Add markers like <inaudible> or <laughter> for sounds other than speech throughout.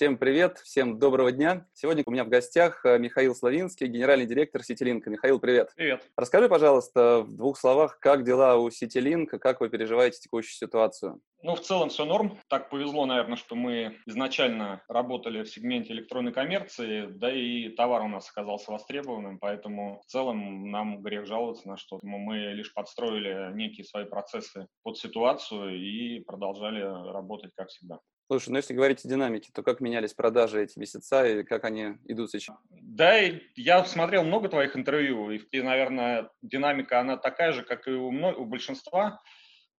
Всем привет, всем доброго дня. Сегодня у меня в гостях э, Михаил Славинский, генеральный директор Ситилинка. Михаил, привет. Привет. Расскажи, пожалуйста, в двух словах, как дела у Ситилинка, как вы переживаете текущую ситуацию? Ну, в целом все норм. Так повезло, наверное, что мы изначально работали в сегменте электронной коммерции, да и товар у нас оказался востребованным, поэтому в целом нам грех жаловаться на что-то. Мы лишь подстроили некие свои процессы под ситуацию и продолжали работать как всегда. Слушай, ну если говорить о динамике, то как менялись продажи эти месяца и как они идут сейчас? Да, я смотрел много твоих интервью, и, наверное, динамика, она такая же, как и у, у большинства.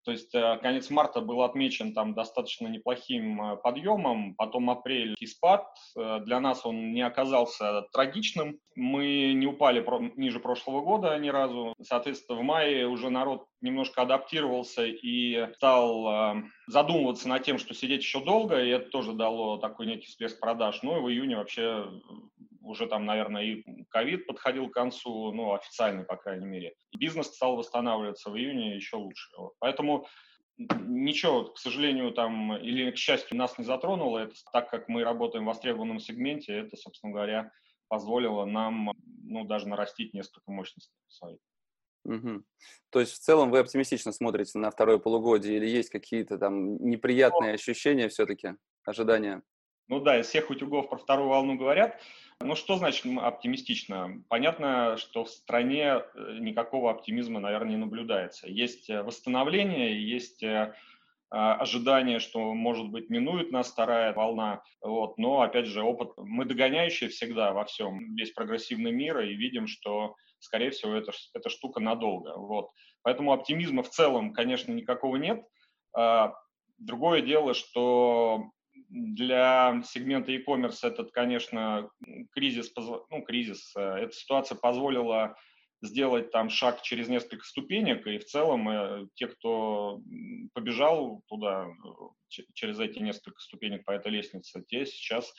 То есть э, конец марта был отмечен там достаточно неплохим э, подъемом, потом апрель и спад. Э, для нас он не оказался трагичным. Мы не упали ниже прошлого года ни разу. Соответственно, в мае уже народ немножко адаптировался и стал задумываться над тем, что сидеть еще долго, и это тоже дало такой некий всплеск продаж. Ну и в июне вообще уже там, наверное, и ковид подходил к концу, ну, официальный, по крайней мере. И бизнес стал восстанавливаться в июне еще лучше. Вот. Поэтому ничего, к сожалению, там, или к счастью, нас не затронуло. Это так как мы работаем в востребованном сегменте, это, собственно говоря, позволило нам, ну, даже нарастить несколько мощностей своих. Угу. То есть в целом вы оптимистично смотрите на второе полугодие или есть какие-то там неприятные ощущения все-таки, ожидания? Ну да, из всех утюгов про вторую волну говорят. Ну что значит оптимистично? Понятно, что в стране э, никакого оптимизма, наверное, не наблюдается. Есть э, восстановление, есть э, а, ожидание, что, может быть, минует нас вторая волна. Вот. Но, опять же, опыт, мы догоняющие всегда во всем, весь прогрессивный мир, и видим, что, скорее всего, это, эта штука надолго. Вот. Поэтому оптимизма в целом, конечно, никакого нет. А, другое дело, что для сегмента e-commerce этот, конечно, кризис, ну, кризис, э, эта ситуация позволила сделать там шаг через несколько ступенек, и в целом э, те, кто побежал туда, э, через эти несколько ступенек по этой лестнице, те сейчас,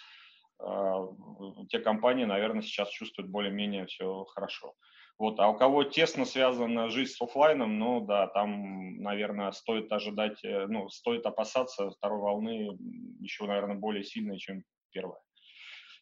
те компании, наверное, сейчас чувствуют более-менее все хорошо. Вот. А у кого тесно связана жизнь с офлайном, ну да, там, наверное, стоит ожидать, э, ну, стоит опасаться второй волны еще, наверное, более сильной, чем первая.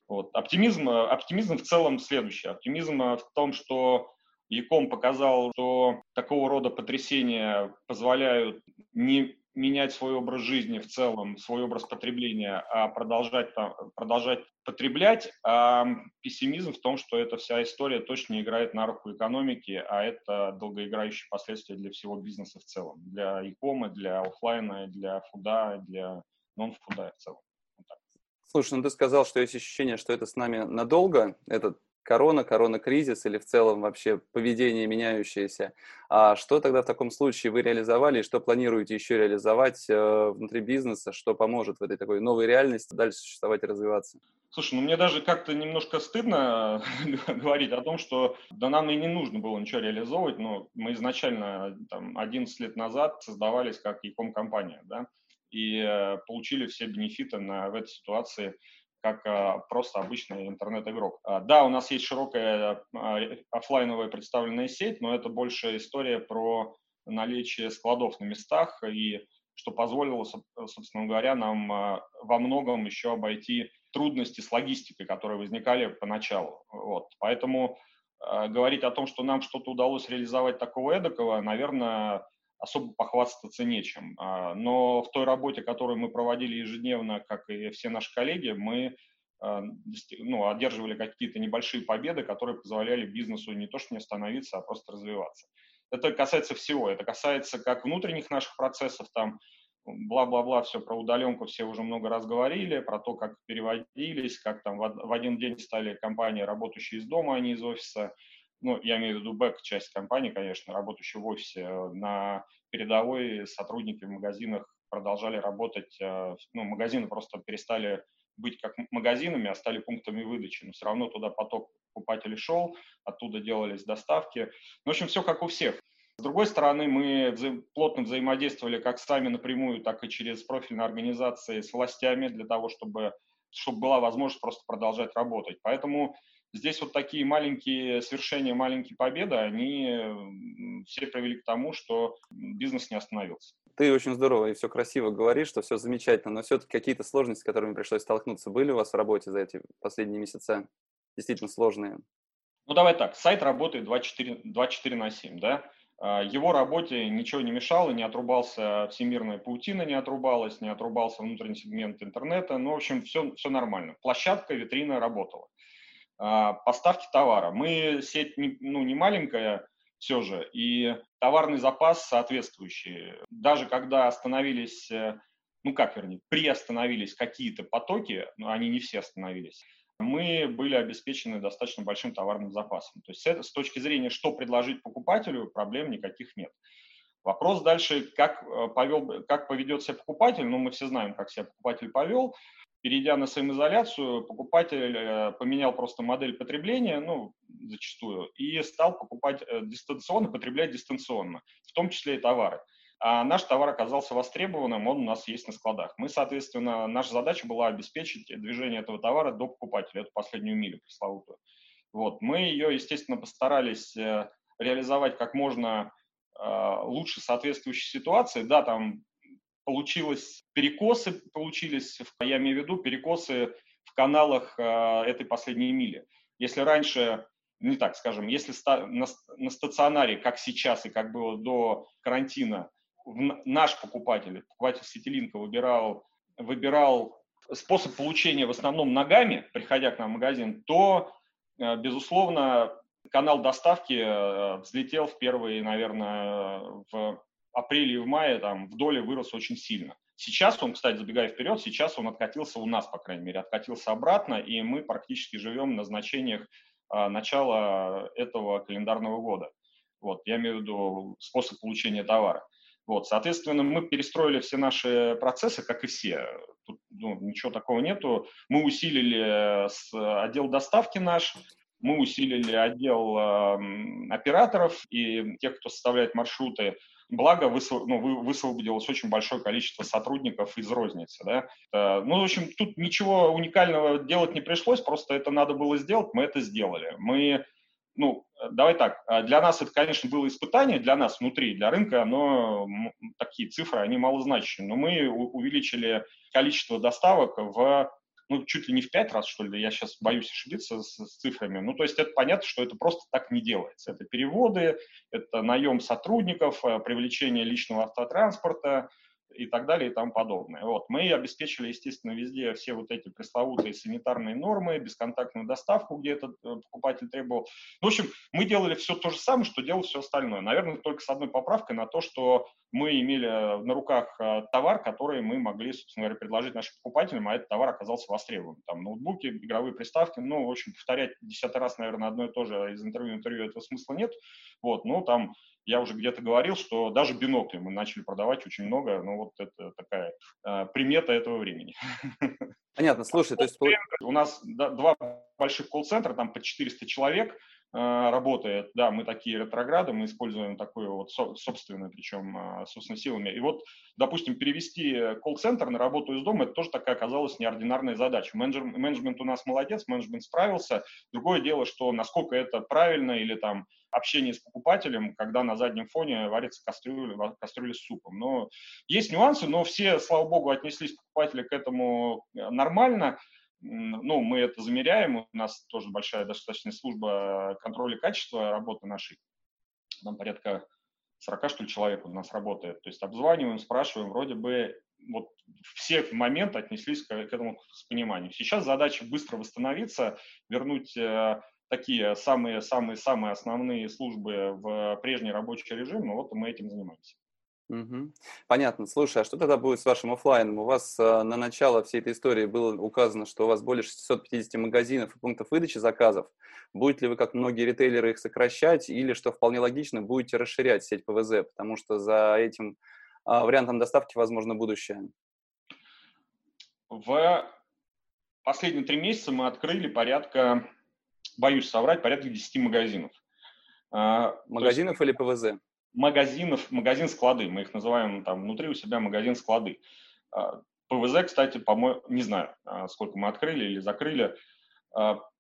Вот. Оптимизм, оптимизм в целом следующий. Оптимизм в том, что Яком показал, что такого рода потрясения позволяют не менять свой образ жизни в целом, свой образ потребления, а продолжать, продолжать потреблять. А пессимизм в том, что эта вся история точно играет на руку экономики, а это долгоиграющие последствия для всего бизнеса в целом. Для икомы, для офлайна, для фуда, для нон-фуда в целом. Слушай, ну ты сказал, что есть ощущение, что это с нами надолго, этот корона, корона-кризис или в целом вообще поведение меняющееся. А что тогда в таком случае вы реализовали и что планируете еще реализовать э, внутри бизнеса, что поможет в этой такой новой реальности дальше существовать и развиваться? Слушай, ну мне даже как-то немножко стыдно <laughs> говорить о том, что да нам и не нужно было ничего реализовывать, но мы изначально там 11 лет назад создавались как e компания, да, и э, получили все бенефиты на, в этой ситуации как а, просто обычный интернет-игрок. А, да, у нас есть широкая а, офлайновая представленная сеть, но это больше история про наличие складов на местах и что позволило, собственно говоря, нам во многом еще обойти трудности с логистикой, которые возникали поначалу. Вот. Поэтому говорить о том, что нам что-то удалось реализовать такого эдакого, наверное, особо похвастаться нечем. А, но в той работе, которую мы проводили ежедневно, как и все наши коллеги, мы а, ну, одерживали какие-то небольшие победы, которые позволяли бизнесу не то что не остановиться, а просто развиваться. Это касается всего. Это касается как внутренних наших процессов, там бла-бла-бла, все про удаленку все уже много раз говорили, про то, как переводились, как там в один день стали компании, работающие из дома, а не из офиса ну, я имею в виду бэк-часть компании, конечно, работающие в офисе, э, на передовой сотрудники в магазинах продолжали работать, э, ну, магазины просто перестали быть как магазинами, а стали пунктами выдачи. Но все равно туда поток покупателей шел, оттуда делались доставки. Ну, в общем, все как у всех. С другой стороны, мы вза- плотно взаимодействовали как сами напрямую, так и через профильные организации с властями для того, чтобы, чтобы была возможность просто продолжать работать. Поэтому здесь вот такие маленькие свершения, маленькие победы, они все привели к тому, что бизнес не остановился. Ты очень здорово и все красиво говоришь, что все замечательно, но все-таки какие-то сложности, с которыми пришлось столкнуться, были у вас в работе за эти последние месяца? Действительно сложные. Ну, давай так, сайт работает 24, 24 на 7, да? А, его работе ничего не мешало, не отрубался всемирная паутина, не отрубалась, не отрубался внутренний сегмент интернета. Ну, в общем, все, все нормально. Площадка, витрина работала. А, поставки товара. Мы сеть не, ну, не маленькая все же, и товарный запас соответствующий. Даже когда остановились, э, ну как вернее, приостановились какие-то потоки, но они не все остановились, мы были обеспечены достаточно большим товарным запасом. То есть это, с точки зрения, что предложить покупателю, проблем никаких нет. Вопрос дальше, как, э, повел, как поведет себя покупатель, ну мы все знаем, как себя покупатель повел, перейдя на самоизоляцию, покупатель э, поменял просто модель потребления, ну, зачастую, и стал покупать э, дистанционно, потреблять дистанционно, в том числе и товары. А наш товар оказался востребованным, он у нас есть на складах. Мы, соответственно, наша задача была обеспечить движение этого товара до покупателя, эту последнюю милю пресловутую. Вот. Мы ее, естественно, постарались э, реализовать как можно лучше соответствующей ситуации. Да, там получилось, перекосы получились, я имею в виду перекосы в каналах э, этой последней мили. Если раньше, не так скажем, если на, на стационаре, как сейчас и как было до карантина, наш покупатель, покупатель Сетилинка выбирал, выбирал способ получения в основном ногами, приходя к нам в магазин, то, э, безусловно, канал доставки э, взлетел в первые, наверное, в апреле и в мае там в доле вырос очень сильно. Сейчас он, кстати, забегая вперед, сейчас он откатился у нас, по крайней мере, откатился обратно, и мы практически живем на значениях а, начала этого календарного года. Вот, я имею в виду способ получения товара. Вот, соответственно, мы перестроили все наши процессы, как и все. Тут ну, ничего такого нету. Мы усилили с, отдел доставки наш, мы усилили отдел э, операторов и тех, кто составляет маршруты. Благо, высв... ну, высвободилось очень большое количество сотрудников из розницы. Да? Э, ну, в общем, тут ничего уникального делать не пришлось, просто это надо было сделать, мы это сделали. Мы, ну, давай так, э, для нас это, конечно, было испытание, для нас внутри, для рынка, но такие цифры, они малозначащие, но мы увеличили количество доставок в ну, чуть ли не в пять раз, что ли, я сейчас боюсь ошибиться с, с цифрами. Ну, то есть это понятно, что это просто так не делается. Это переводы, это наем сотрудников, э, привлечение личного автотранспорта, и так далее и тому подобное. Вот. Мы обеспечили, естественно, везде все вот эти пресловутые санитарные нормы, бесконтактную доставку, где этот э, покупатель требовал. Ну, в общем, мы делали все то же самое, что делал все остальное. Наверное, только с одной поправкой на то, что мы имели на руках э, товар, который мы могли, собственно говоря, предложить нашим покупателям, а этот товар оказался востребован. Там ноутбуки, игровые приставки, ну, в общем, повторять десятый раз, наверное, одно и то же из интервью интервью этого смысла нет. Вот, ну, там я уже где-то говорил, что даже бинокли мы начали продавать очень много, ну вот это такая э, примета этого времени. Понятно, слушай, то есть... У нас два больших колл-центра, там по 400 человек, работает. Да, мы такие ретрограды, мы используем такую вот собственную, причем э, собственно силами. И вот, допустим, перевести колл-центр на работу из дома, это тоже такая оказалась неординарная задача. Менеджер, менеджмент у нас молодец, менеджмент справился. Другое дело, что насколько это правильно или там общение с покупателем, когда на заднем фоне варится кастрюля, кастрюля с супом. Но есть нюансы, но все, слава богу, отнеслись покупатели к этому э, нормально ну, мы это замеряем, у нас тоже большая достаточно служба контроля качества работы нашей, там порядка 40, что ли, человек у нас работает, то есть обзваниваем, спрашиваем, вроде бы вот все моменты отнеслись к, этому с пониманием. Сейчас задача быстро восстановиться, вернуть э, такие самые-самые-самые основные службы в прежний рабочий режим, ну вот мы этим занимаемся. Угу. Понятно. Слушай, а что тогда будет с вашим офлайном? У вас э, на начало всей этой истории было указано, что у вас более 650 магазинов и пунктов выдачи заказов. Будете ли вы, как многие ритейлеры, их сокращать или, что вполне логично, будете расширять сеть ПВЗ? Потому что за этим вариантам доставки, возможно, будущее? В последние три месяца мы открыли порядка, боюсь соврать, порядка 10 магазинов. Магазинов есть, или ПВЗ? Магазинов, магазин-склады, мы их называем там внутри у себя магазин-склады. ПВЗ, кстати, по-моему, не знаю, сколько мы открыли или закрыли.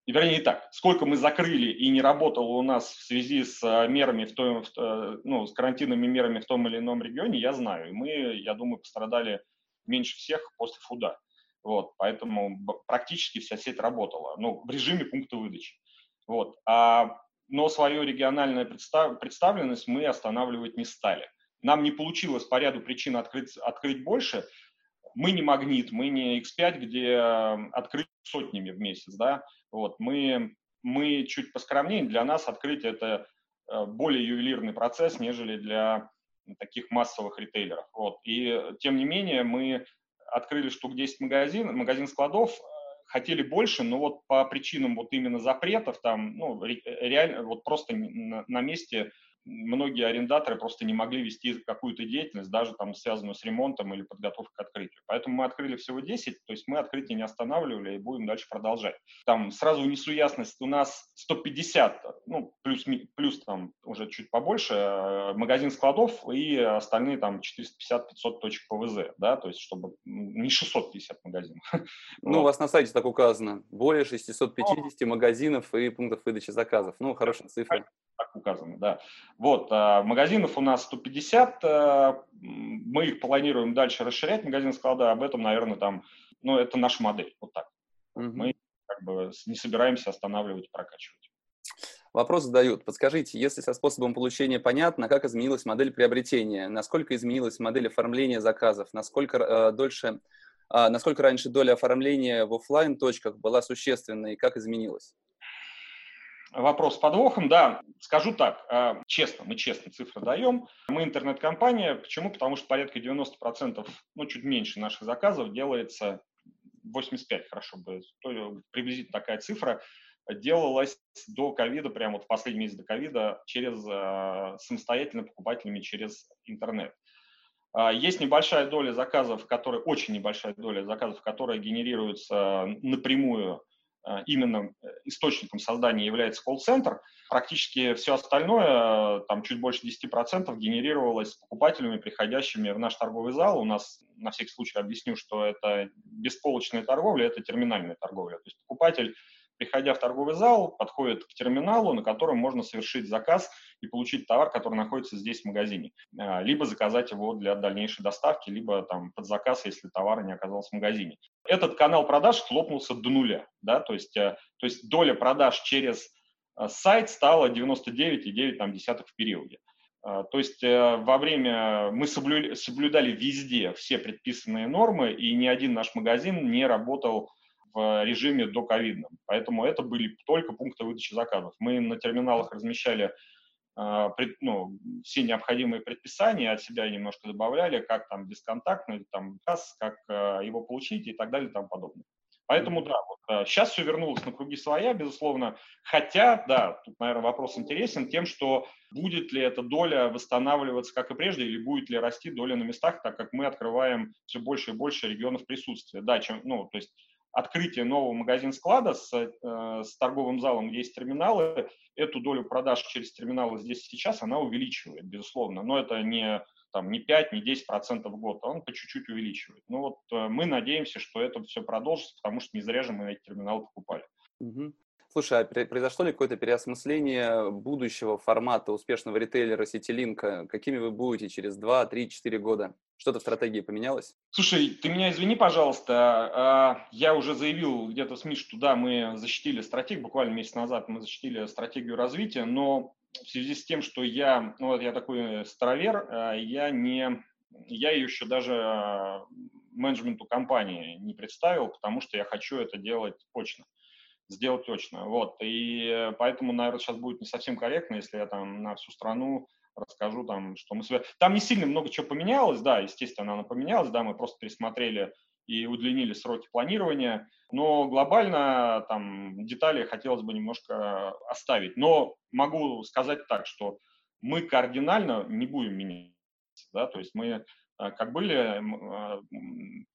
И, вернее, не так. Сколько мы закрыли и не работало у нас в связи с мерами, в том, в, ну, с карантинными мерами в том или ином регионе, я знаю. И мы, я думаю, пострадали меньше всех после фуда. Вот, поэтому практически вся сеть работала, ну, в режиме пункта выдачи. Вот. А, но свою региональную представ, представленность мы останавливать не стали. Нам не получилось по ряду причин открыть, открыть больше. Мы не магнит, мы не X5, где открыть сотнями в месяц, да. Вот. Мы, мы чуть поскромнее, для нас открыть это э, более ювелирный процесс, нежели для таких массовых ритейлеров. Вот. И тем не менее мы открыли штук 10 магазин, магазин складов, хотели больше, но вот по причинам вот именно запретов там, ну, реально, вот просто на, на месте многие арендаторы просто не могли вести какую-то деятельность, даже там связанную с ремонтом или подготовкой к открытию. Поэтому мы открыли всего 10, то есть мы открытие не останавливали и будем дальше продолжать. Там сразу внесу ясность, у нас 150, ну, плюс, плюс там уже чуть побольше, э, магазин складов и остальные там 450-500 точек ПВЗ, да, то есть чтобы не 650 магазинов. <laughs> Ну, вот. у вас на сайте так указано, более 650 магазинов и пунктов выдачи заказов. Ну, хорошая цифра так указано, да. Вот, а, магазинов у нас 150, а, мы их планируем дальше расширять, магазин склада, об этом, наверное, там, ну, это наша модель, вот так. Угу. Мы как бы не собираемся останавливать прокачивать. Вопрос задают. Подскажите, если со способом получения понятно, как изменилась модель приобретения, насколько изменилась модель оформления заказов, насколько э, дольше, э, насколько раньше доля оформления в офлайн точках была существенной и как изменилась? Вопрос с подвохом, да, скажу так, а, честно, мы честно цифры даем. Мы интернет-компания, почему? Потому что порядка 90%, ну, чуть меньше наших заказов делается, 85, хорошо бы, приблизительно такая цифра, делалась до ковида, прямо вот в последний месяц до ковида, через а, самостоятельно покупателями через интернет. А, есть небольшая доля заказов, которые, очень небольшая доля заказов, которые генерируются напрямую Э, именно э, источником создания является колл-центр, практически все остальное, э, там чуть больше 10% генерировалось покупателями, приходящими в наш торговый зал. У нас, на всякий случай объясню, что это бесполочная торговля, это терминальная торговля. То есть покупатель приходя в торговый зал, подходит к терминалу, на котором можно совершить заказ и получить товар, который находится здесь в магазине. А, либо заказать его для дальнейшей доставки, либо там под заказ, если товар не оказался в магазине. Этот канал продаж хлопнулся до нуля. Да? То, есть, э, то есть доля продаж через э, сайт стала 99,9 в периоде. А, то есть э, во время мы соблюдали везде все предписанные нормы, и ни один наш магазин не работал в режиме до ковидном. Поэтому это были только пункты выдачи заказов. Мы на терминалах размещали а, ну, все необходимые предписания, от себя немножко добавляли, как там бесконтактный там газ, как а, его получить и так далее и тому подобное. Поэтому, да, вот, сейчас а, все вернулось на круги своя, безусловно. Хотя, да, тут, наверное, вопрос интересен тем, что будет ли эта доля восстанавливаться, как и прежде, или будет ли расти доля на местах, так как мы открываем все больше и больше регионов присутствия. Да, чем, ну, то есть открытие нового магазин-склада с, э, с торговым залом, где есть терминалы, эту долю продаж через терминалы здесь сейчас она увеличивает, безусловно. Но это не, там, не 5, не 10 процентов в год, он по чуть-чуть увеличивает. Но вот э, мы надеемся, что это все продолжится, потому что не зря же мы эти терминалы покупали. Угу. Слушай, а произошло ли какое-то переосмысление будущего формата успешного ритейлера Ситилинка? Какими вы будете через 2, 3, 4 года? Что-то в стратегии поменялось? Слушай, ты меня извини, пожалуйста. А, я уже заявил где-то в СМИ, что да, мы защитили стратегию, буквально месяц назад мы защитили стратегию развития, но в связи с тем, что я, ну вот я такой старовер, а, я не, я еще даже менеджменту компании не представил, потому что я хочу это делать точно сделать точно. Вот. И поэтому, наверное, сейчас будет не совсем корректно, если я там на всю страну расскажу там, что мы... Там не сильно много чего поменялось, да, естественно, оно поменялось, да, мы просто пересмотрели и удлинили сроки планирования, но глобально там детали хотелось бы немножко оставить. Но могу сказать так, что мы кардинально не будем менять Да? То есть мы как были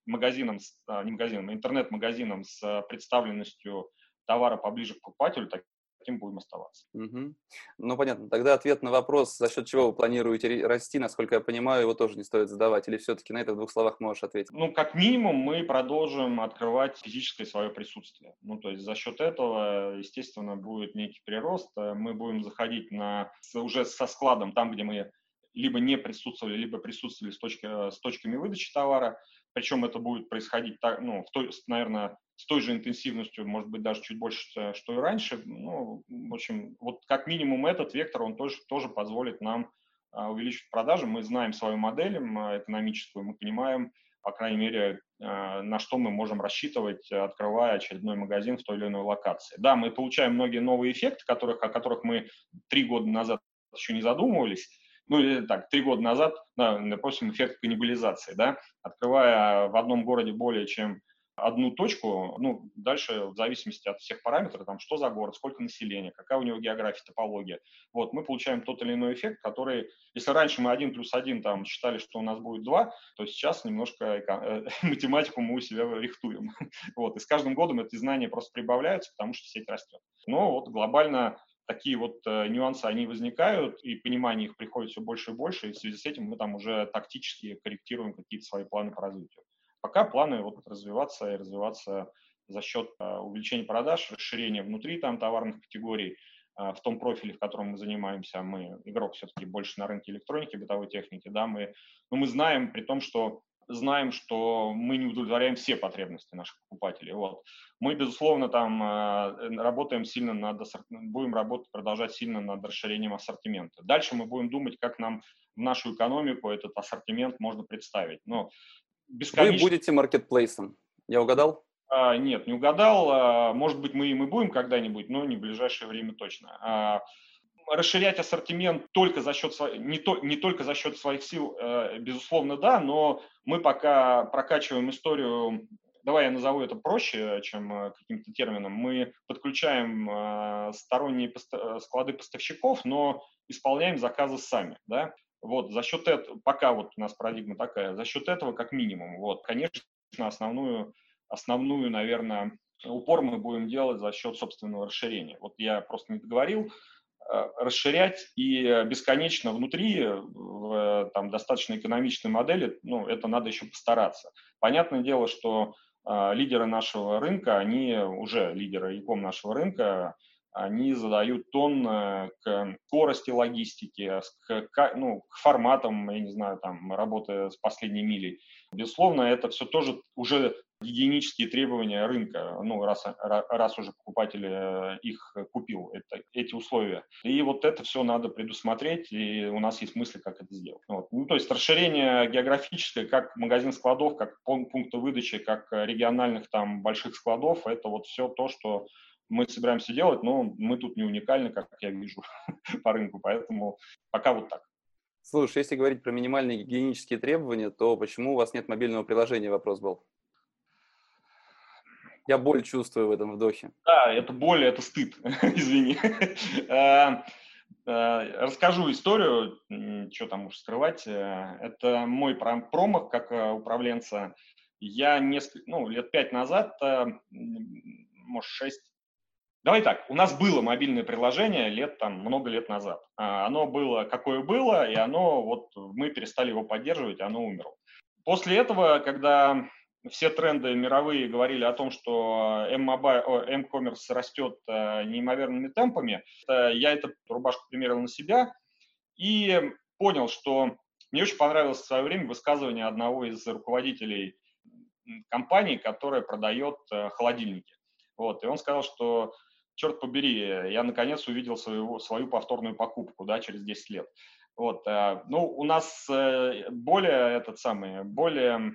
магазином, не магазином, а интернет-магазином с представленностью товара поближе к покупателю, так таким будем оставаться. Угу. Ну, понятно. Тогда ответ на вопрос, за счет чего вы планируете расти, насколько я понимаю, его тоже не стоит задавать. Или все-таки на это в двух словах можешь ответить? Ну, как минимум, мы продолжим открывать физическое свое присутствие. Ну, то есть за счет этого, естественно, будет некий прирост. Мы будем заходить на, уже со складом там, где мы либо не присутствовали, либо присутствовали с, точки, с точками выдачи товара. Причем это будет происходить, ну, в той, наверное, с той же интенсивностью, может быть, даже чуть больше, что и раньше. Ну, в общем, вот как минимум этот вектор, он тоже, тоже позволит нам а, увеличить продажи. Мы знаем свою модель экономическую, мы понимаем, по крайней мере, на что мы можем рассчитывать, открывая очередной магазин в той или иной локации. Да, мы получаем многие новые эффекты, которых, о которых мы три года назад еще не задумывались, ну или так, три года назад, да, допустим, эффект каннибализации, да, открывая в одном городе более чем одну точку, ну, дальше в зависимости от всех параметров, там, что за город, сколько населения, какая у него география, топология, вот, мы получаем тот или иной эффект, который, если раньше мы один плюс один там считали, что у нас будет два, то сейчас немножко э, <laughs> математику мы у себя рихтуем, <laughs> вот, и с каждым годом эти знания просто прибавляются, потому что сеть растет. Но вот глобально такие вот э, нюансы, они возникают, и понимание их приходит все больше и больше, и в связи с этим мы там уже тактически корректируем какие-то свои планы по развитию. Пока планы вот развиваться и развиваться за счет э, увеличения продаж, расширения внутри там товарных категорий, э, в том профиле, в котором мы занимаемся, мы игрок все-таки больше на рынке электроники, бытовой техники, да, мы, но мы знаем, при том, что знаем, что мы не удовлетворяем все потребности наших покупателей. Вот. Мы, безусловно, там э, работаем сильно над, будем работать, продолжать сильно над расширением ассортимента. Дальше мы будем думать, как нам в нашу экономику этот ассортимент можно представить. Но бесконечно... Вы будете маркетплейсом, я угадал? А, нет, не угадал. А, может быть, мы и мы будем когда-нибудь, но не в ближайшее время точно. А, расширять ассортимент только за счет не, то, не только за счет своих сил, э, безусловно, да, но мы пока прокачиваем историю, давай я назову это проще, чем э, каким-то термином, мы подключаем э, сторонние склады поставщиков, но исполняем заказы сами, да, вот, за счет этого, пока вот у нас парадигма такая, за счет этого как минимум, вот, конечно, основную, основную, наверное, упор мы будем делать за счет собственного расширения. Вот я просто не договорил, Э, расширять и бесконечно внутри, в там, достаточно экономичной модели, ну, это надо еще постараться. Понятное дело, что э, лидеры нашего рынка, они уже лидеры яком нашего рынка, они задают тон э, к скорости логистики, к, ну, к форматам, я не знаю, там, работы с последней милей. Безусловно, это все тоже уже гигиенические требования рынка, ну, раз, раз уже покупатель э, их купил, это, эти условия. И вот это все надо предусмотреть, и у нас есть мысли, как это сделать. Вот. Ну, то есть расширение географическое, как магазин складов, как пункты выдачи, как региональных там больших складов, это вот все то, что мы собираемся делать, но мы тут не уникальны, как я вижу <laughs> по рынку, поэтому пока вот так. Слушай, если говорить про минимальные гигиенические требования, то почему у вас нет мобильного приложения, вопрос был? Я боль чувствую в этом вдохе. Да, это боль, это стыд, <laughs> извини. Э, э, расскажу историю, что там уж скрывать. Э, это мой промах как управленца. Я несколько, ну, лет пять назад, может, шесть, Давай так, у нас было мобильное приложение лет там много лет назад. А, оно было какое было, и оно вот мы перестали его поддерживать, оно умерло. После этого, когда все тренды мировые говорили о том, что M-commerce растет э, неимоверными темпами. Я эту рубашку примерил на себя и понял, что мне очень понравилось в свое время высказывание одного из руководителей компании, которая продает э, холодильники. Вот, и он сказал, что, черт побери, я наконец увидел свою, свою повторную покупку да, через 10 лет. Вот, э, ну, у нас более этот самый, более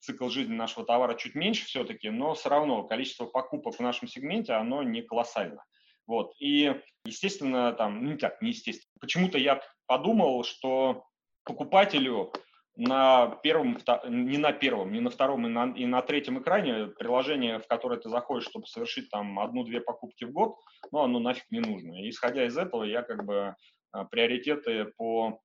цикл жизни нашего товара чуть меньше все-таки, но все равно количество покупок в нашем сегменте, оно не колоссально. Вот. И, естественно, там, ну, так, не естественно, почему-то я подумал, что покупателю на первом, не на первом, не на втором и на, и на третьем экране приложение, в которое ты заходишь, чтобы совершить там одну-две покупки в год, ну, оно нафиг не нужно. И исходя из этого, я как бы а, приоритеты по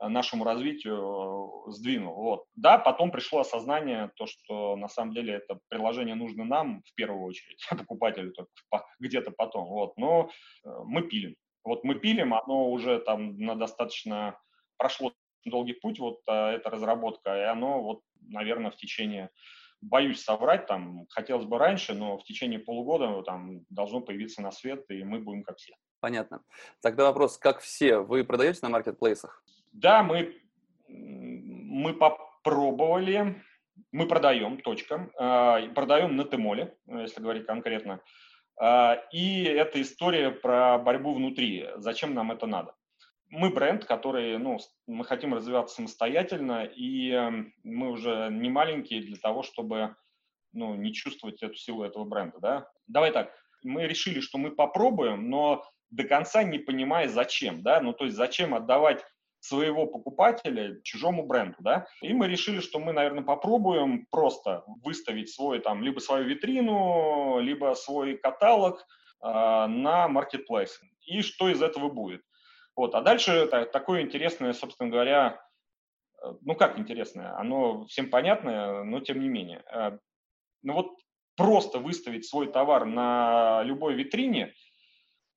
нашему развитию сдвинул. Вот. Да, потом пришло осознание, то, что на самом деле это приложение нужно нам в первую очередь, <laughs> а покупателю где-то потом. Вот. Но мы пилим. Вот мы пилим, оно уже там на достаточно прошло долгий путь, вот эта разработка, и оно вот, наверное, в течение боюсь соврать, там, хотелось бы раньше, но в течение полугода там должно появиться на свет, и мы будем как все. Понятно. Тогда вопрос, как все, вы продаете на маркетплейсах? Да, мы, мы попробовали, мы продаем, точка, а, продаем на Тимоле, если говорить конкретно. А, и это история про борьбу внутри. Зачем нам это надо? Мы бренд, который, ну, мы хотим развиваться самостоятельно, и эм, мы уже не маленькие для того, чтобы, ну, не чувствовать эту силу этого бренда, да. Давай так, мы решили, что мы попробуем, но до конца не понимая, зачем, да, ну, то есть зачем отдавать своего покупателя чужому бренду, да, и мы решили, что мы, наверное, попробуем просто выставить свой, там, либо свою витрину, либо свой каталог э, на маркетплейс. И что из этого будет? Вот. А дальше так, такое интересное, собственно говоря, э, ну как интересное, оно всем понятное, но тем не менее. Э, ну вот просто выставить свой товар на любой витрине,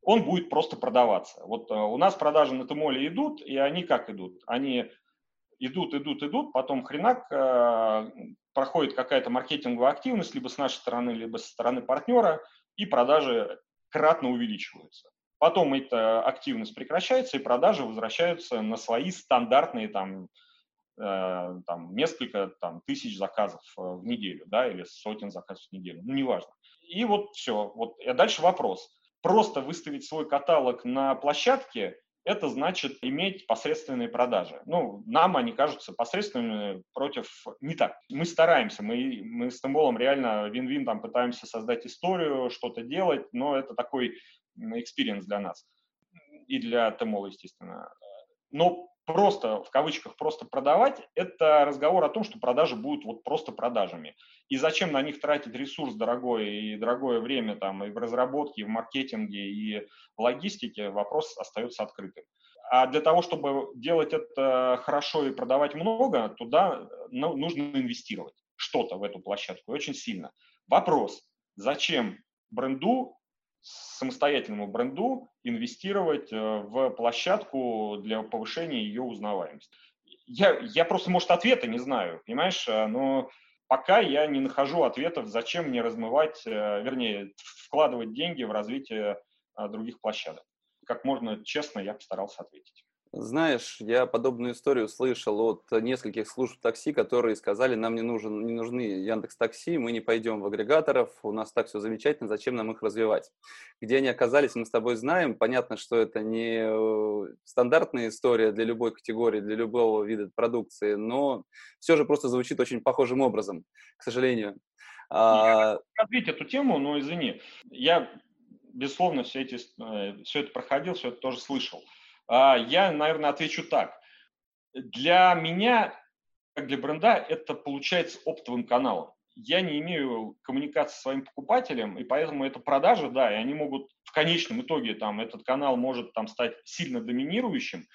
он будет просто продаваться. Вот э, у нас продажи на Тмоле идут, и они как идут? Они идут, идут, идут, потом хренак, проходит какая-то маркетинговая активность либо с нашей стороны, либо со стороны партнера, и продажи кратно увеличиваются. Потом эта активность прекращается, и продажи возвращаются на свои стандартные там, э, там несколько там, тысяч заказов э, в неделю, да, или сотен заказов в неделю, ну, неважно. И вот все. Вот. И дальше вопрос. Просто выставить свой каталог на площадке – это значит иметь посредственные продажи. Ну, нам они кажутся посредственными против... Не так. Мы стараемся, мы, мы с Тэмболом реально вин-вин там пытаемся создать историю, что-то делать, но это такой experience для нас и для ТМО, естественно. Но просто, в кавычках, просто продавать, это разговор о том, что продажи будут вот просто продажами. И зачем на них тратить ресурс дорогой и дорогое время там и в разработке, и в маркетинге, и в логистике, вопрос остается открытым. А для того, чтобы делать это хорошо и продавать много, туда ну, нужно инвестировать что-то в эту площадку очень сильно. Вопрос, зачем бренду самостоятельному бренду инвестировать э, в площадку для повышения ее узнаваемости. Я, я просто, может, ответа не знаю, понимаешь, э, но пока я не нахожу ответов, зачем мне размывать, э, вернее, вкладывать деньги в развитие других площадок. Как можно честно я постарался ответить. Знаешь, я подобную историю слышал от нескольких служб такси, которые сказали, нам не, нужен, не нужны Яндекс Такси, мы не пойдем в агрегаторов, у нас так все замечательно, зачем нам их развивать? Где они оказались, мы с тобой знаем. Понятно, что это не э, стандартная история для любой категории, для любого вида продукции, но все же просто звучит очень похожим образом, к сожалению. Я ответить эту тему, но извини, я, безусловно, все, эти, э, все это проходил, все это тоже слышал. А, я, наверное, отвечу так. Для меня, как для бренда, это получается оптовым каналом. Я не имею коммуникации со своим покупателем, и поэтому это продажи, да, и они могут в конечном итоге, там, этот канал может там стать сильно доминирующим,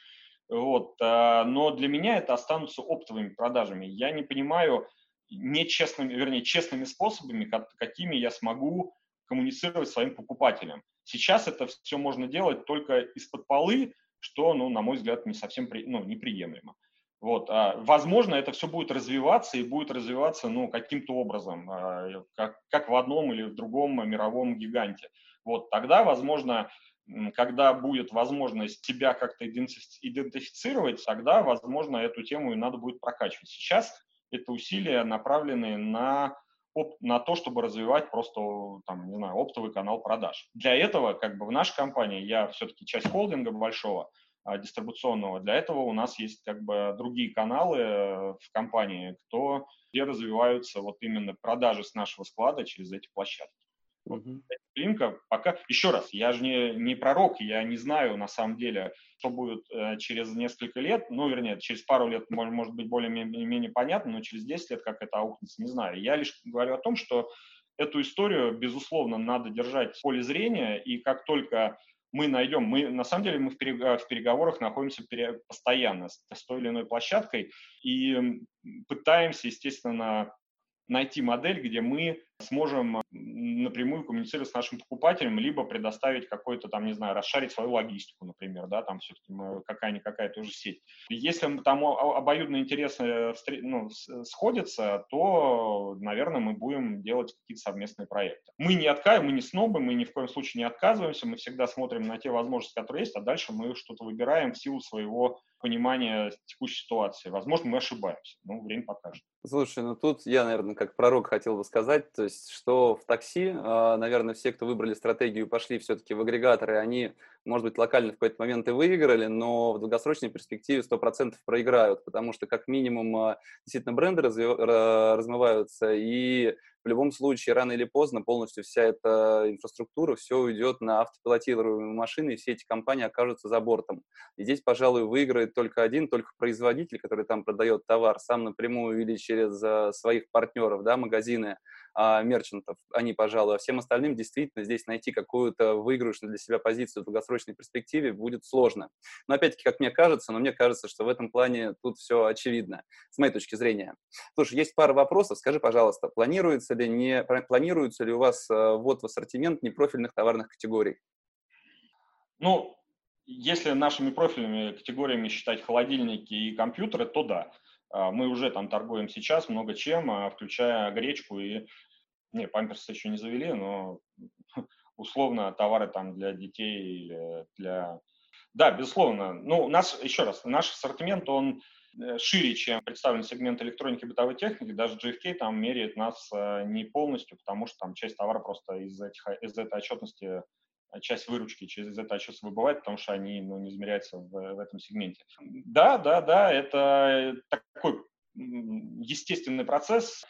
вот, а, но для меня это останутся оптовыми продажами. Я не понимаю нечестными, вернее, честными способами, какими я смогу коммуницировать с своим покупателем. Сейчас это все можно делать только из-под полы, что, ну, на мой взгляд, не совсем при, ну, неприемлемо. Вот, а, возможно, это все будет развиваться и будет развиваться, ну, каким-то образом, а, как, как в одном или в другом мировом гиганте. Вот, тогда, возможно, когда будет возможность себя как-то идентифицировать, тогда, возможно, эту тему и надо будет прокачивать. Сейчас это усилия направлены на на то, чтобы развивать просто, там, не знаю, оптовый канал продаж. Для этого, как бы в нашей компании, я все-таки часть холдинга большого, а, дистрибуционного. Для этого у нас есть как бы другие каналы э, в компании, кто, где развиваются вот именно продажи с нашего склада через эти площадки. Uh-huh. Линка пока... Еще раз, я же не, не пророк, я не знаю на самом деле, что будет э, через несколько лет, ну, вернее, через пару лет может, может быть более-менее понятно, но через 10 лет как это аукнется, не знаю. Я лишь говорю о том, что эту историю, безусловно, надо держать в поле зрения, и как только мы найдем, мы на самом деле мы в переговорах находимся постоянно с той или иной площадкой и пытаемся, естественно, найти модель, где мы сможем напрямую коммуницировать с нашим покупателем, либо предоставить какой-то там, не знаю, расшарить свою логистику, например, да, там все-таки какая-никакая тоже сеть. Если там обоюдные интересы ну, сходятся, то, наверное, мы будем делать какие-то совместные проекты. Мы не отказываем, мы не снобы, мы ни в коем случае не отказываемся, мы всегда смотрим на те возможности, которые есть, а дальше мы что-то выбираем в силу своего понимания текущей ситуации. Возможно, мы ошибаемся, но время покажет. Слушай, ну тут я, наверное, как пророк хотел бы сказать, то есть, что в такси, а, наверное, все, кто выбрали стратегию, пошли все-таки в агрегаторы, они, может быть, локально в какой-то момент и выиграли, но в долгосрочной перспективе 100% проиграют, потому что, как минимум, а, действительно бренды размываются, и в любом случае, рано или поздно полностью вся эта инфраструктура, все уйдет на автопилотируемые машины, и все эти компании окажутся за бортом. И здесь, пожалуй, выиграет только один, только производитель, который там продает товар сам напрямую или через а, своих партнеров, да, магазины, а, мерчантов, они, пожалуй, а всем остальным действительно здесь найти какую-то выигрышную для себя позицию в долгосрочной перспективе будет сложно. Но опять-таки, как мне кажется, но мне кажется, что в этом плане тут все очевидно, с моей точки зрения. Слушай, есть пара вопросов. Скажи, пожалуйста, планируется ли, не, планируется ли у вас а, ввод в ассортимент непрофильных товарных категорий? Ну, если нашими профильными категориями считать холодильники и компьютеры, то да. А, мы уже там торгуем сейчас много чем, включая гречку и не, памперсы еще не завели, но <laughs> условно товары там для детей или для... Да, безусловно. Ну, у нас, еще раз, наш ассортимент, он э, шире, чем представлен сегмент электроники и бытовой техники. Даже GFK там меряет нас э, не полностью, потому что там часть товара просто из, этих, из этой отчетности э, часть выручки через это отчетность выбывает, потому что они ну, не измеряются в, в этом сегменте. Да, да, да, это такой естественный процесс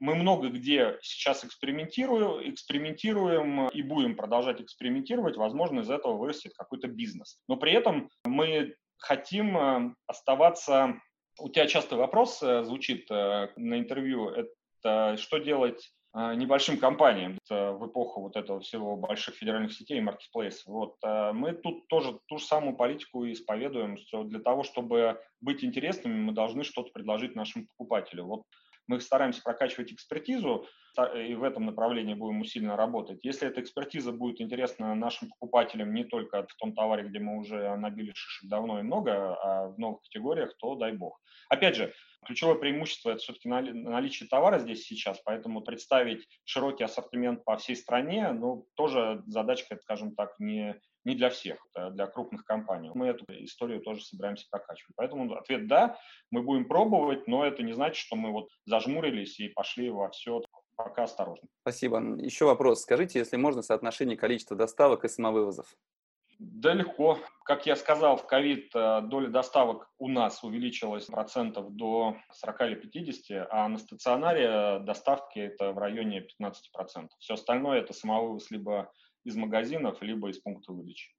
мы много где сейчас экспериментируем, экспериментируем и будем продолжать экспериментировать. Возможно, из этого вырастет какой-то бизнес. Но при этом мы хотим э, оставаться... У тебя частый вопрос э, звучит э, на интервью. Это что делать небольшим компаниям в эпоху вот этого всего больших федеральных сетей и маркетплейсов. Вот, мы тут тоже ту же самую политику исповедуем, что для того, чтобы быть интересными, мы должны что-то предложить нашим покупателю. Вот мы стараемся прокачивать экспертизу, и в этом направлении будем усиленно работать. Если эта экспертиза будет интересна нашим покупателям не только в том товаре, где мы уже набили шишек давно и много, а в новых категориях, то дай бог. Опять же, ключевое преимущество – это все-таки наличие товара здесь сейчас, поэтому представить широкий ассортимент по всей стране, ну, тоже задачка, скажем так, не, не для всех, это для крупных компаний. Мы эту историю тоже собираемся прокачивать. Поэтому ответ да, мы будем пробовать, но это не значит, что мы вот зажмурились и пошли во все пока осторожно. Спасибо. Еще вопрос. Скажите, если можно, соотношение количества доставок и самовывозов? Да легко. Как я сказал, в ковид э, доля доставок у нас увеличилась процентов до 40 или 50, а на стационаре доставки это в районе 15 процентов. Все остальное это самовывоз либо из магазинов, либо из пункта выдачи.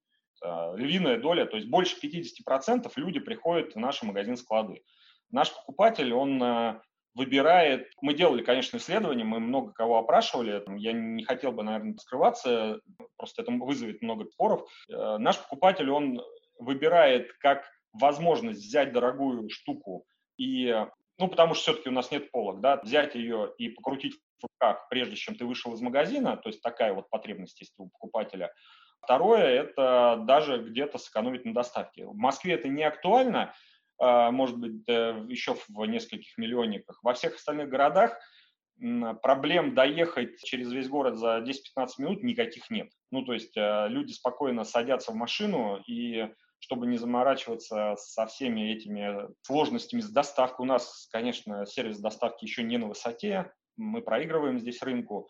Львиная доля, то есть больше 50% люди приходят в наши магазин-склады. Наш покупатель, он э, выбирает, мы делали, конечно, исследования, мы много кого опрашивали, я не хотел бы, наверное, скрываться, просто это вызовет много споров. Э, наш покупатель, он выбирает как возможность взять дорогую штуку и ну, потому что все-таки у нас нет полок, да, взять ее и покрутить в руках, прежде чем ты вышел из магазина, то есть такая вот потребность есть у покупателя. Второе – это даже где-то сэкономить на доставке. В Москве это не актуально, может быть, еще в нескольких миллионниках. Во всех остальных городах проблем доехать через весь город за 10-15 минут никаких нет. Ну, то есть э, люди спокойно садятся в машину и чтобы не заморачиваться со всеми этими сложностями с доставкой. У нас, конечно, сервис доставки еще не на высоте, мы проигрываем здесь рынку,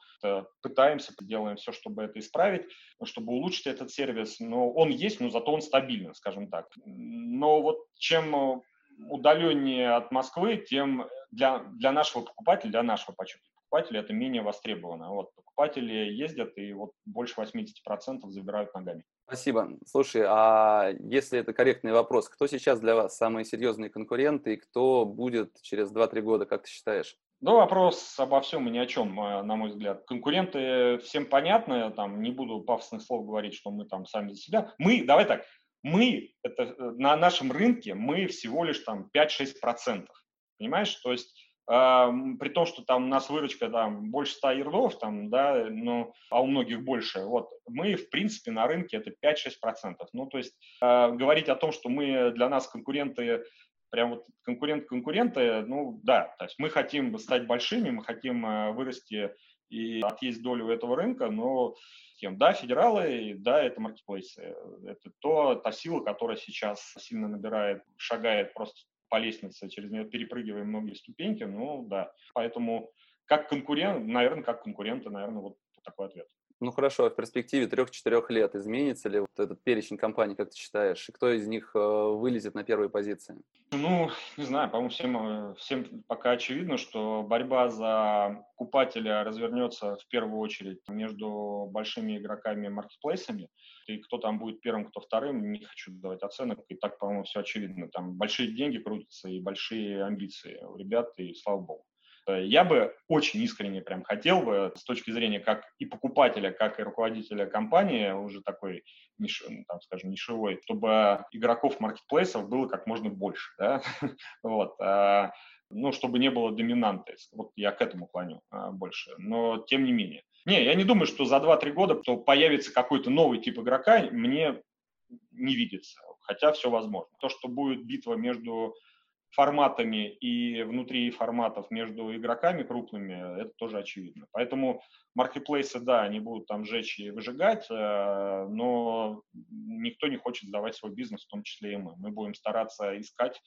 пытаемся, делаем все, чтобы это исправить, чтобы улучшить этот сервис, но он есть, но зато он стабильный, скажем так. Но вот чем удаленнее от Москвы, тем для, для нашего покупателя, для нашего почета покупателя это менее востребовано. Вот, покупатели ездят и вот больше 80% забирают ногами. Спасибо. Слушай, а если это корректный вопрос, кто сейчас для вас самые серьезные конкуренты и кто будет через 2-3 года, как ты считаешь? Ну, вопрос обо всем и ни о чем, э, на мой взгляд. Конкуренты всем понятны, там, не буду пафосных слов говорить, что мы там сами за себя. Мы, давай так, мы, это, э, на нашем рынке мы всего лишь там 5-6%. Понимаешь? То есть э, при том, что там у нас выручка там больше 100 ярдов, там, да, ну, а у многих больше, вот, мы, в принципе, на рынке это 5-6%. Ну, то есть э, говорить о том, что мы для нас конкуренты прям вот конкурент конкуренты, ну да, то есть мы хотим стать большими, мы хотим э, вырасти и отъесть долю этого рынка, но тем, да, федералы, да, это маркетплейсы. Это то, та сила, которая сейчас сильно набирает, шагает просто по лестнице, через нее перепрыгивая многие ступеньки, ну да. Поэтому как конкурент, наверное, как конкуренты, наверное, вот такой ответ. Ну хорошо, а в перспективе трех-четырех лет изменится ли вот этот перечень компаний, как ты считаешь, и кто из них э, вылезет на первые позиции? Ну, не знаю, по-моему, всем, э, всем пока очевидно, что борьба за покупателя развернется в первую очередь между большими игроками-маркетплейсами. И кто там будет первым, кто вторым, не хочу давать оценок. И так, по-моему, все очевидно. Там большие деньги крутятся и большие амбиции у ребят, и слава богу. Я бы очень искренне прям хотел бы с точки зрения как и покупателя, как и руководителя компании, уже такой, ниш, ну, там, скажем, нишевой, чтобы игроков маркетплейсов было как можно больше. Да? <laughs> вот. А, ну, чтобы не было доминанты. Вот я к этому клоню а, больше. Но тем не менее. Не, я не думаю, что за 2-3 года то появится какой-то новый тип игрока, мне не видится. Хотя все возможно. То, что будет битва между форматами и внутри форматов между игроками крупными, это тоже очевидно. Поэтому маркетплейсы, да, они будут там жечь и выжигать, э, но никто не хочет сдавать свой бизнес, в том числе и мы. Мы будем стараться искать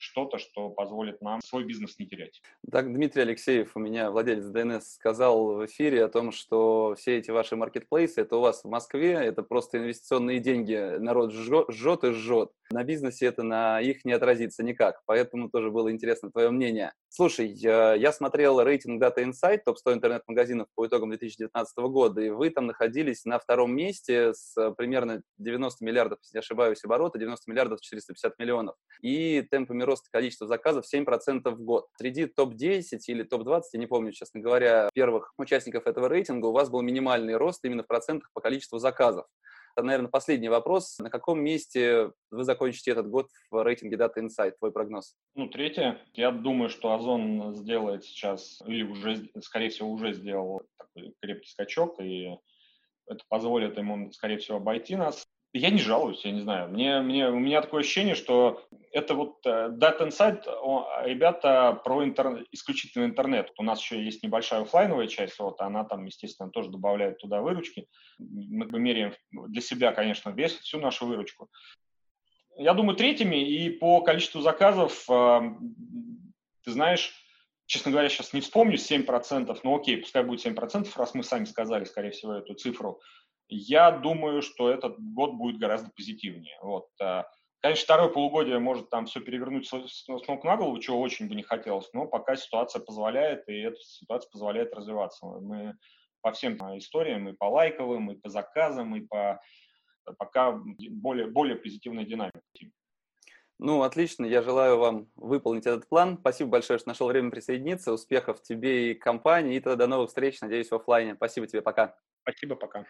что-то, что позволит нам свой бизнес не терять. Так, Дмитрий Алексеев, у меня владелец DNS, сказал в эфире о том, что все эти ваши маркетплейсы, это у вас в Москве, это просто инвестиционные деньги, народ жжет и жжет. На бизнесе это на их не отразится никак, поэтому тоже было интересно твое мнение. Слушай, я смотрел рейтинг Data Insight, топ-100 интернет-магазинов по итогам 2019 года, и вы там находились на втором месте с примерно 90 миллиардов, если не ошибаюсь, оборота, 90 миллиардов 450 миллионов. И темпами роста количества заказов 7% в год. Среди топ-10 или топ-20, я не помню, честно говоря, первых участников этого рейтинга у вас был минимальный рост именно в процентах по количеству заказов. Это, наверное, последний вопрос. На каком месте вы закончите этот год в рейтинге Data Insight? Твой прогноз? Ну, третье. Я думаю, что Озон сделает сейчас, или уже, скорее всего, уже сделал такой крепкий скачок, и это позволит ему, скорее всего, обойти нас. Я не жалуюсь, я не знаю. Мне, мне, у меня такое ощущение, что это вот uh, Data Insight, ребята про интер, исключительно интернет. У нас еще есть небольшая офлайновая часть, вот она там, естественно, тоже добавляет туда выручки. Мы меряем для себя, конечно, весь, всю нашу выручку. Я думаю, третьими и по количеству заказов, ты знаешь, честно говоря, сейчас не вспомню 7%, но окей, пускай будет 7%, раз мы сами сказали, скорее всего, эту цифру. Я думаю, что этот год будет гораздо позитивнее. Вот. Э, конечно, второе полугодие может там все перевернуть с ног на голову, чего очень бы не хотелось, но пока ситуация позволяет, и эта ситуация позволяет развиваться. Мы по всем историям, и по лайковым, и по заказам, и по пока более, более позитивной динамике. Ну, отлично. Я желаю вам выполнить этот план. Спасибо большое, что нашел время присоединиться. Успехов тебе и компании. И тогда до новых встреч. Надеюсь, в офлайне. Спасибо тебе. Пока. Спасибо. Пока.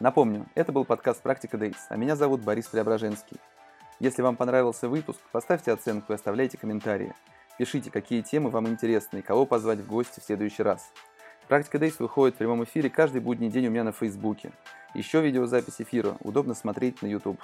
Напомню, это был подкаст «Практика Days», а меня зовут Борис Преображенский. Если вам понравился выпуск, поставьте оценку и оставляйте комментарии. Пишите, какие темы вам интересны и кого позвать в гости в следующий раз. «Практика Days» выходит в прямом эфире каждый будний день у меня на Фейсбуке. Еще видеозапись эфира удобно смотреть на YouTube.